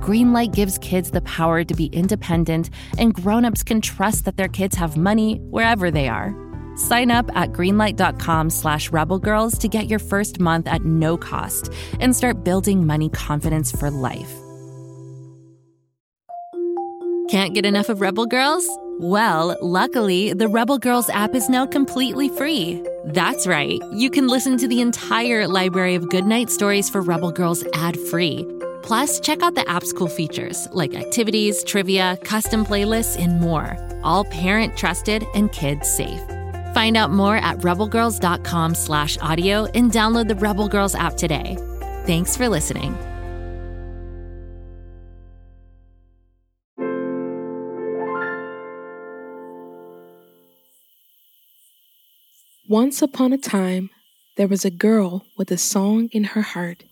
Greenlight gives kids the power to be independent, and grown-ups can trust that their kids have money wherever they are. Sign up at greenlight.com slash rebelgirls to get your first month at no cost and start building money confidence for life. Can't get enough of Rebel Girls? Well, luckily, the Rebel Girls app is now completely free. That's right, you can listen to the entire library of goodnight stories for Rebel Girls ad free. Plus, check out the app's cool features like activities, trivia, custom playlists, and more. All parent trusted and kids safe. Find out more at rebelgirls.com slash audio and download the Rebel Girls app today. Thanks for listening. Once upon a time, there was a girl with a song in her heart.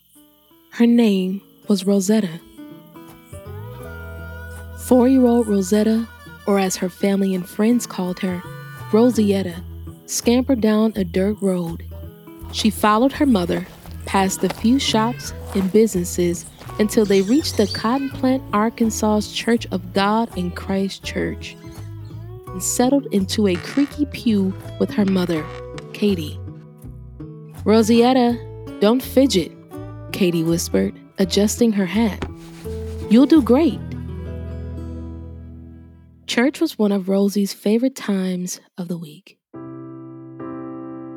Her name was Rosetta. Four year old Rosetta, or as her family and friends called her, Rosietta, scampered down a dirt road. She followed her mother past a few shops and businesses until they reached the Cotton Plant, Arkansas Church of God in Christ Church and settled into a creaky pew with her mother, Katie. Rosietta, don't fidget, Katie whispered, adjusting her hat. You'll do great. Church was one of Rosie's favorite times of the week.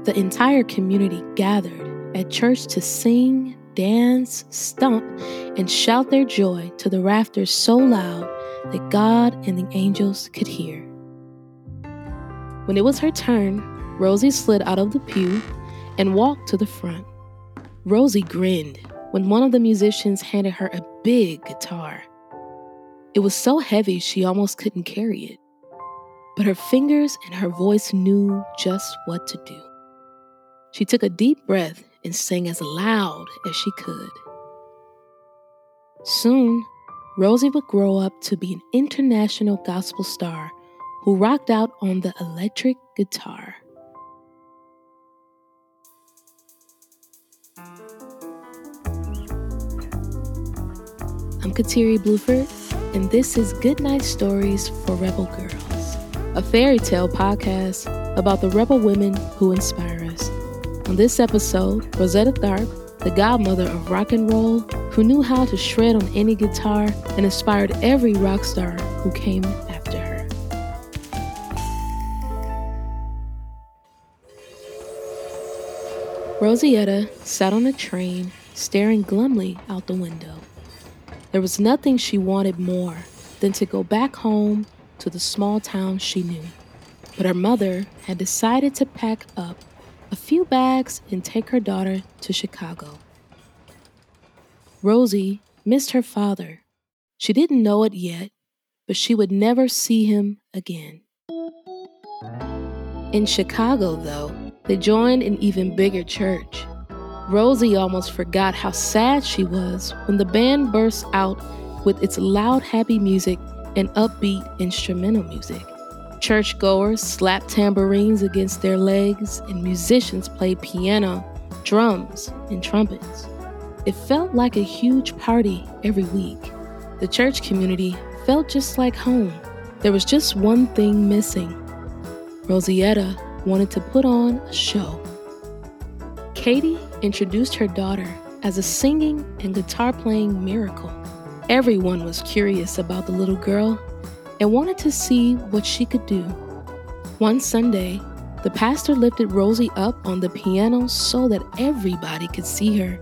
The entire community gathered at church to sing, dance, stomp, and shout their joy to the rafters so loud that God and the angels could hear. When it was her turn, Rosie slid out of the pew and walked to the front. Rosie grinned when one of the musicians handed her a big guitar. It was so heavy she almost couldn't carry it. But her fingers and her voice knew just what to do. She took a deep breath and sang as loud as she could. Soon, Rosie would grow up to be an international gospel star who rocked out on the electric guitar. I'm Kateri Bluford, and this is Goodnight Stories for Rebel Girls, a fairy tale podcast about the rebel women who inspire us. On this episode, Rosetta Tharpe, the godmother of rock and roll, who knew how to shred on any guitar and inspired every rock star who came after her. Rosietta sat on a train, staring glumly out the window. There was nothing she wanted more than to go back home to the small town she knew. But her mother had decided to pack up a few bags and take her daughter to Chicago. Rosie missed her father. She didn't know it yet, but she would never see him again. In Chicago, though, they joined an even bigger church. Rosie almost forgot how sad she was when the band burst out with its loud, happy music and upbeat instrumental music. Churchgoers slapped tambourines against their legs, and musicians played piano, drums, and trumpets. It felt like a huge party every week. The church community felt just like home. There was just one thing missing. Rosietta wanted to put on a show. Katie introduced her daughter as a singing and guitar playing miracle. Everyone was curious about the little girl and wanted to see what she could do. One Sunday, the pastor lifted Rosie up on the piano so that everybody could see her.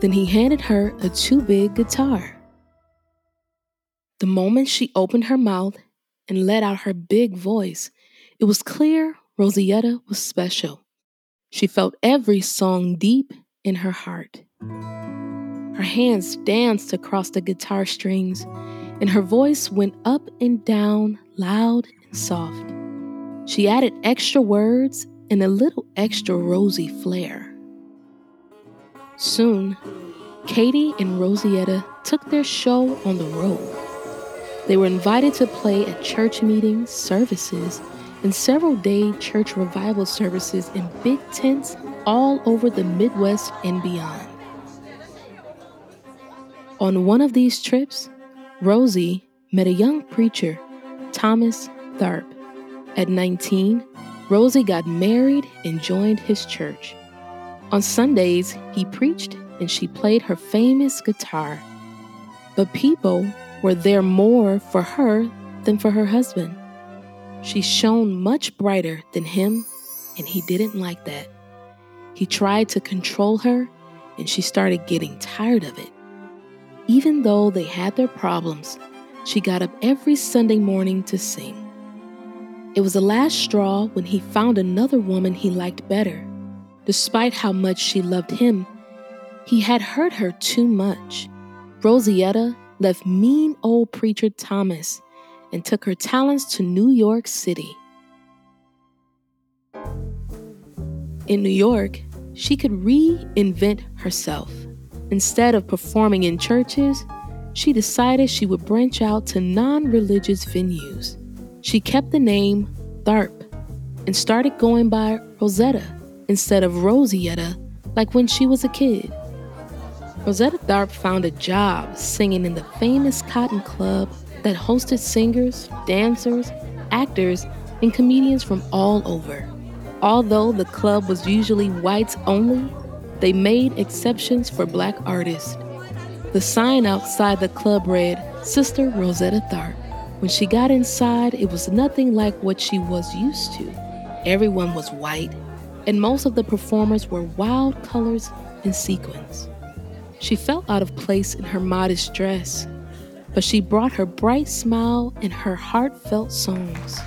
Then he handed her a too big guitar. The moment she opened her mouth and let out her big voice, it was clear Rosietta was special. She felt every song deep in her heart. Her hands danced across the guitar strings, and her voice went up and down, loud and soft. She added extra words and a little extra rosy flair. Soon, Katie and Rosietta took their show on the road. They were invited to play at church meetings, services, and several day church revival services in big tents all over the Midwest and beyond. On one of these trips, Rosie met a young preacher, Thomas Tharpe. At 19, Rosie got married and joined his church. On Sundays, he preached and she played her famous guitar. But people were there more for her than for her husband. She shone much brighter than him, and he didn't like that. He tried to control her, and she started getting tired of it. Even though they had their problems, she got up every Sunday morning to sing. It was the last straw when he found another woman he liked better. Despite how much she loved him, he had hurt her too much. Rosietta left mean old preacher Thomas and took her talents to New York City. In New York, she could reinvent herself. Instead of performing in churches, she decided she would branch out to non religious venues. She kept the name Tharpe and started going by Rosetta instead of Rosietta like when she was a kid. Rosetta Tharpe found a job singing in the famous Cotton Club that hosted singers, dancers, actors, and comedians from all over. Although the club was usually whites only, they made exceptions for black artists. The sign outside the club read, Sister Rosetta Tharpe. When she got inside, it was nothing like what she was used to. Everyone was white, and most of the performers were wild colors and sequins. She felt out of place in her modest dress, but she brought her bright smile and her heartfelt songs.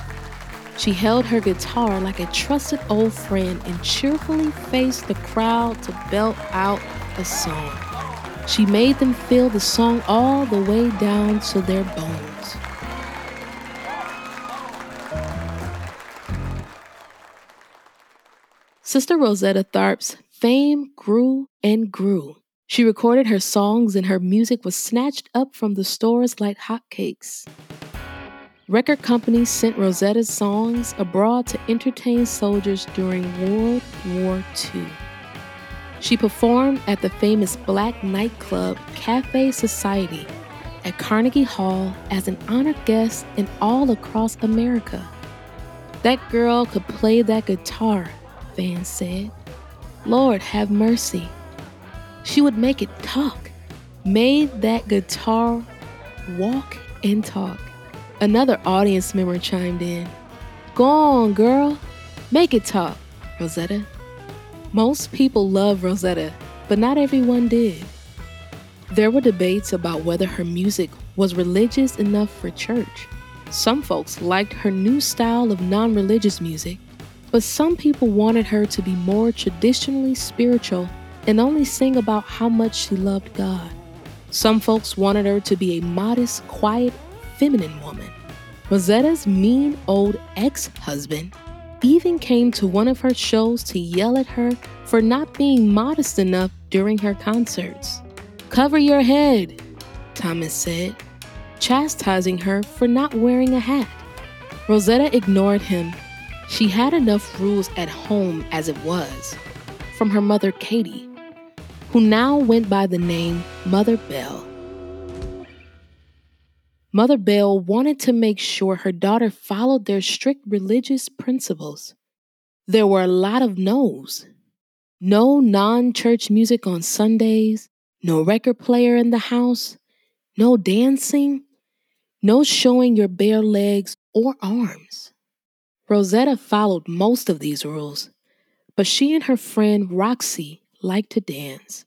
She held her guitar like a trusted old friend and cheerfully faced the crowd to belt out a song. She made them feel the song all the way down to their bones. Sister Rosetta Tharpe's fame grew and grew. She recorded her songs and her music was snatched up from the stores like hotcakes. Record companies sent Rosetta's songs abroad to entertain soldiers during World War II. She performed at the famous black nightclub Cafe Society at Carnegie Hall as an honored guest and all across America. That girl could play that guitar fans said. Lord, have mercy. She would make it talk, made that guitar walk and talk. Another audience member chimed in. Go on, girl. Make it talk, Rosetta. Most people love Rosetta, but not everyone did. There were debates about whether her music was religious enough for church. Some folks liked her new style of non religious music, but some people wanted her to be more traditionally spiritual and only sing about how much she loved God. Some folks wanted her to be a modest, quiet, feminine woman. Rosetta's mean old ex husband even came to one of her shows to yell at her for not being modest enough during her concerts. Cover your head, Thomas said, chastising her for not wearing a hat. Rosetta ignored him she had enough rules at home as it was from her mother, Katie, who now went by the name Mother Bell. Mother Bell wanted to make sure her daughter followed their strict religious principles. There were a lot of no's. No non church music on Sundays, no record player in the house, no dancing, no showing your bare legs or arms. Rosetta followed most of these rules, but she and her friend Roxy liked to dance.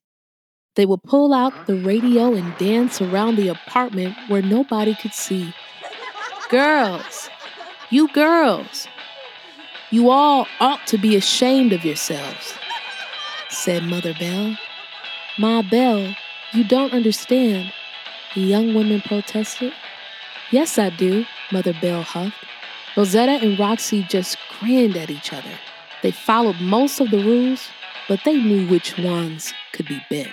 They would pull out the radio and dance around the apartment where nobody could see. Girls, you girls, you all ought to be ashamed of yourselves, said Mother Bell. Ma Bell, you don't understand, the young women protested. Yes, I do, Mother Bell huffed. Rosetta and Roxy just grinned at each other. They followed most of the rules, but they knew which ones could be bent.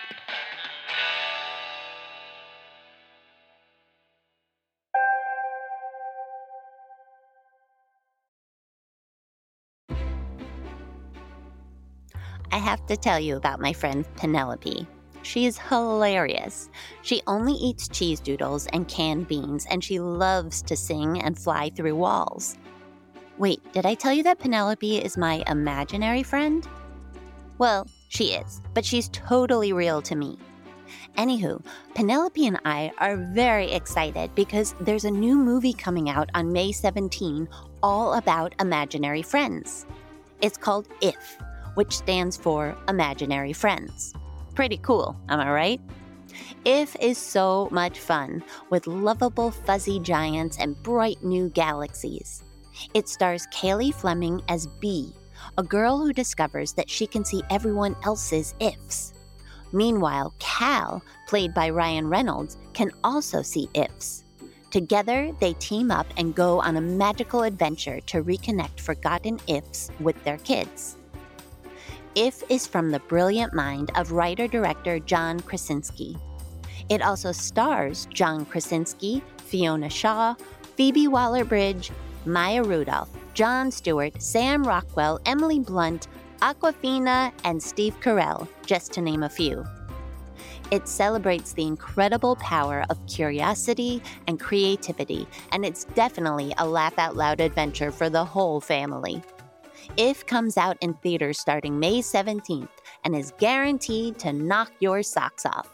I have to tell you about my friend Penelope. She's hilarious. She only eats cheese doodles and canned beans, and she loves to sing and fly through walls. Wait, did I tell you that Penelope is my imaginary friend? Well, she is, but she's totally real to me. Anywho, Penelope and I are very excited because there's a new movie coming out on May 17 all about imaginary friends. It's called IF, which stands for Imaginary Friends. Pretty cool, am I right? IF is so much fun with lovable fuzzy giants and bright new galaxies. It stars Cailey Fleming as Bee, a girl who discovers that she can see everyone else's ifs. Meanwhile, Cal, played by Ryan Reynolds, can also see ifs. Together, they team up and go on a magical adventure to reconnect forgotten ifs with their kids. If is from the brilliant mind of writer director John Krasinski. It also stars John Krasinski, Fiona Shaw, Phoebe Waller Bridge, Maya Rudolph, Jon Stewart, Sam Rockwell, Emily Blunt, Awkwafina, and Steve Carell, just to name a few. It celebrates the incredible power of curiosity and creativity, and it's definitely a laugh out loud adventure for the whole family. If comes out in theaters starting May 17th and is guaranteed to knock your socks off.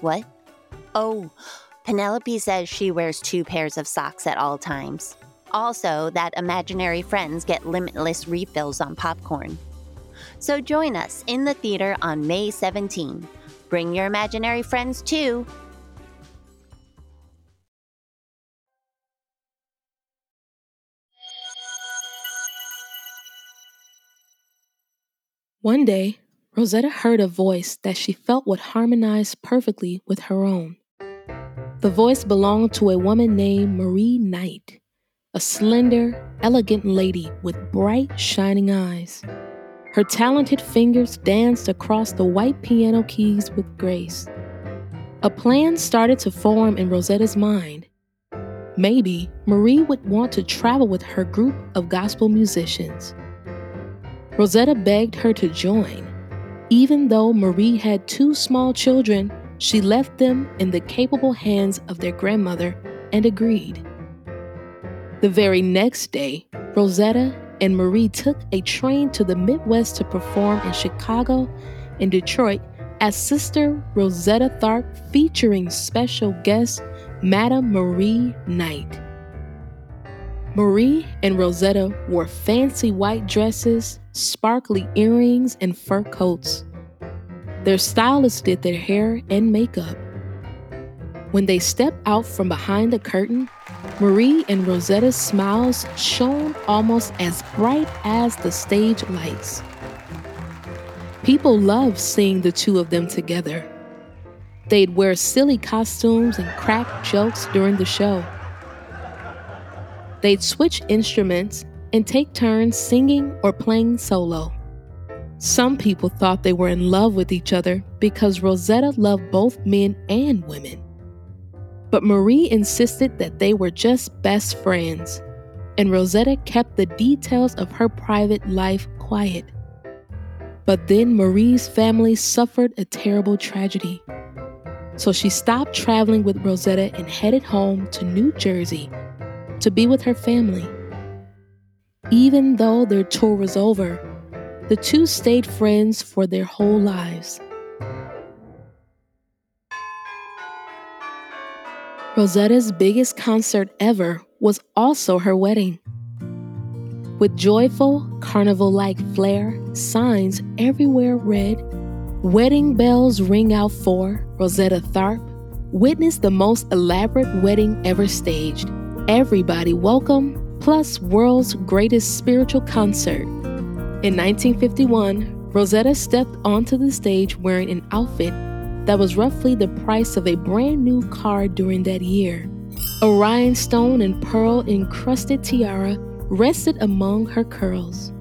What? Oh, Penelope says she wears two pairs of socks at all times. Also, that imaginary friends get limitless refills on popcorn. So join us in the theater on May 17. Bring your imaginary friends too. One day, Rosetta heard a voice that she felt would harmonize perfectly with her own. The voice belonged to a woman named Marie Knight, a slender, elegant lady with bright, shining eyes. Her talented fingers danced across the white piano keys with grace. A plan started to form in Rosetta's mind. Maybe Marie would want to travel with her group of gospel musicians. Rosetta begged her to join. Even though Marie had two small children, she left them in the capable hands of their grandmother and agreed. The very next day, Rosetta and Marie took a train to the Midwest to perform in Chicago and Detroit as Sister Rosetta Tharpe featuring special guest Madame Marie Knight. Marie and Rosetta wore fancy white dresses, sparkly earrings, and fur coats. Their stylists did their hair and makeup. When they stepped out from behind the curtain, Marie and Rosetta's smiles shone almost as bright as the stage lights. People loved seeing the two of them together. They'd wear silly costumes and crack jokes during the show. They'd switch instruments and take turns singing or playing solo. Some people thought they were in love with each other because Rosetta loved both men and women. But Marie insisted that they were just best friends, and Rosetta kept the details of her private life quiet. But then Marie's family suffered a terrible tragedy. So she stopped traveling with Rosetta and headed home to New Jersey to be with her family. Even though their tour was over, the two stayed friends for their whole lives. Rosetta's biggest concert ever was also her wedding. With joyful, carnival like flair, signs everywhere read, Wedding bells ring out for Rosetta Tharpe. Witness the most elaborate wedding ever staged. Everybody welcome, plus world's greatest spiritual concert. In 1951, Rosetta stepped onto the stage wearing an outfit that was roughly the price of a brand new car during that year. A rhinestone and pearl encrusted tiara rested among her curls.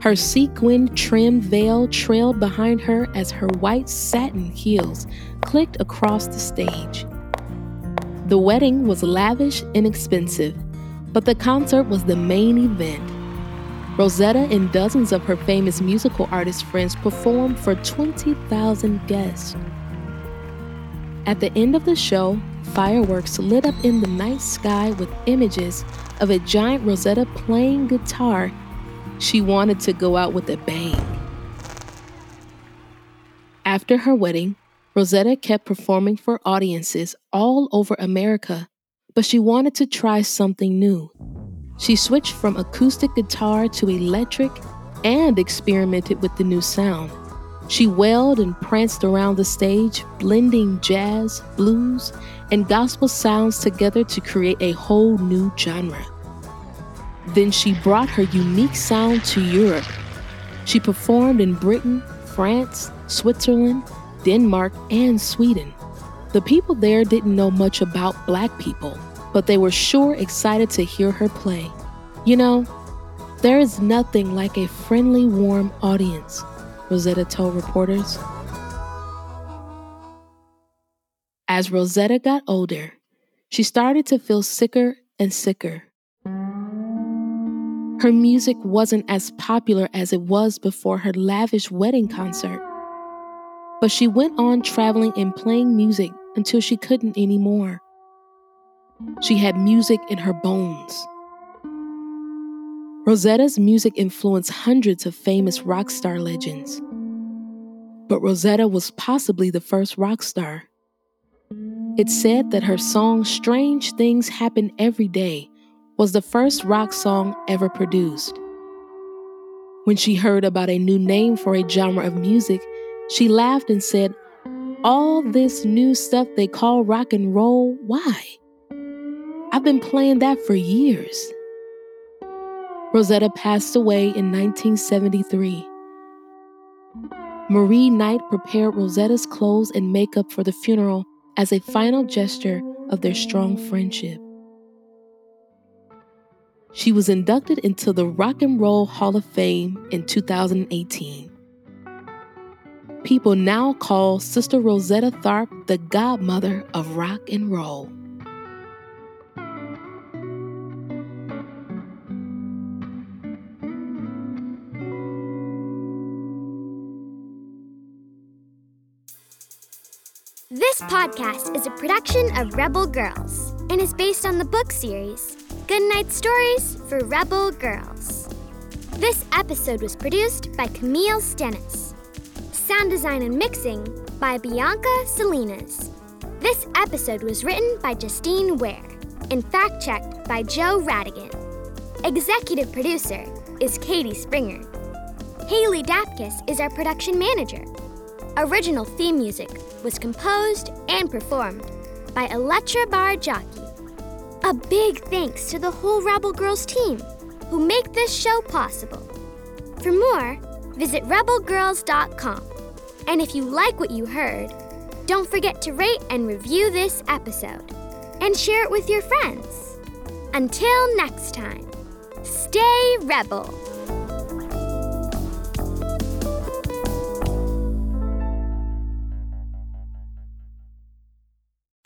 Her sequin trimmed veil trailed behind her as her white satin heels clicked across the stage. The wedding was lavish and expensive, but the concert was the main event. Rosetta and dozens of her famous musical artist friends performed for 20,000 guests. At the end of the show, fireworks lit up in the night sky with images of a giant Rosetta playing guitar. She wanted to go out with a bang. After her wedding, Rosetta kept performing for audiences all over America, but she wanted to try something new. She switched from acoustic guitar to electric and experimented with the new sound. She wailed and pranced around the stage, blending jazz, blues, and gospel sounds together to create a whole new genre. Then she brought her unique sound to Europe. She performed in Britain, France, Switzerland, Denmark, and Sweden. The people there didn't know much about black people, but they were sure excited to hear her play. You know, there is nothing like a friendly, warm audience, Rosetta told reporters. As Rosetta got older, she started to feel sicker and sicker. Her music wasn't as popular as it was before her lavish wedding concert. But she went on traveling and playing music until she couldn't anymore. She had music in her bones. Rosetta's music influenced hundreds of famous rock star legends. But Rosetta was possibly the first rock star. It's said that her song Strange Things Happen Every Day was the first rock song ever produced. When she heard about a new name for a genre of music, she laughed and said, All this new stuff they call rock and roll, why? I've been playing that for years. Rosetta passed away in 1973. Marie Knight prepared Rosetta's clothes and makeup for the funeral as a final gesture of their strong friendship. She was inducted into the Rock and Roll Hall of Fame in 2018. People now call Sister Rosetta Tharpe the godmother of rock and roll. This podcast is a production of Rebel Girls and is based on the book series Goodnight Stories for Rebel Girls. This episode was produced by Camille Stennis. Sound design and mixing by Bianca Salinas. This episode was written by Justine Ware and fact checked by Joe Radigan. Executive producer is Katie Springer. Haley Dapkus is our production manager. Original theme music was composed and performed by Elettra Bargiacchi. A big thanks to the whole Rebel Girls team who make this show possible. For more, visit rebelgirls.com. And if you like what you heard, don't forget to rate and review this episode and share it with your friends. Until next time, stay rebel.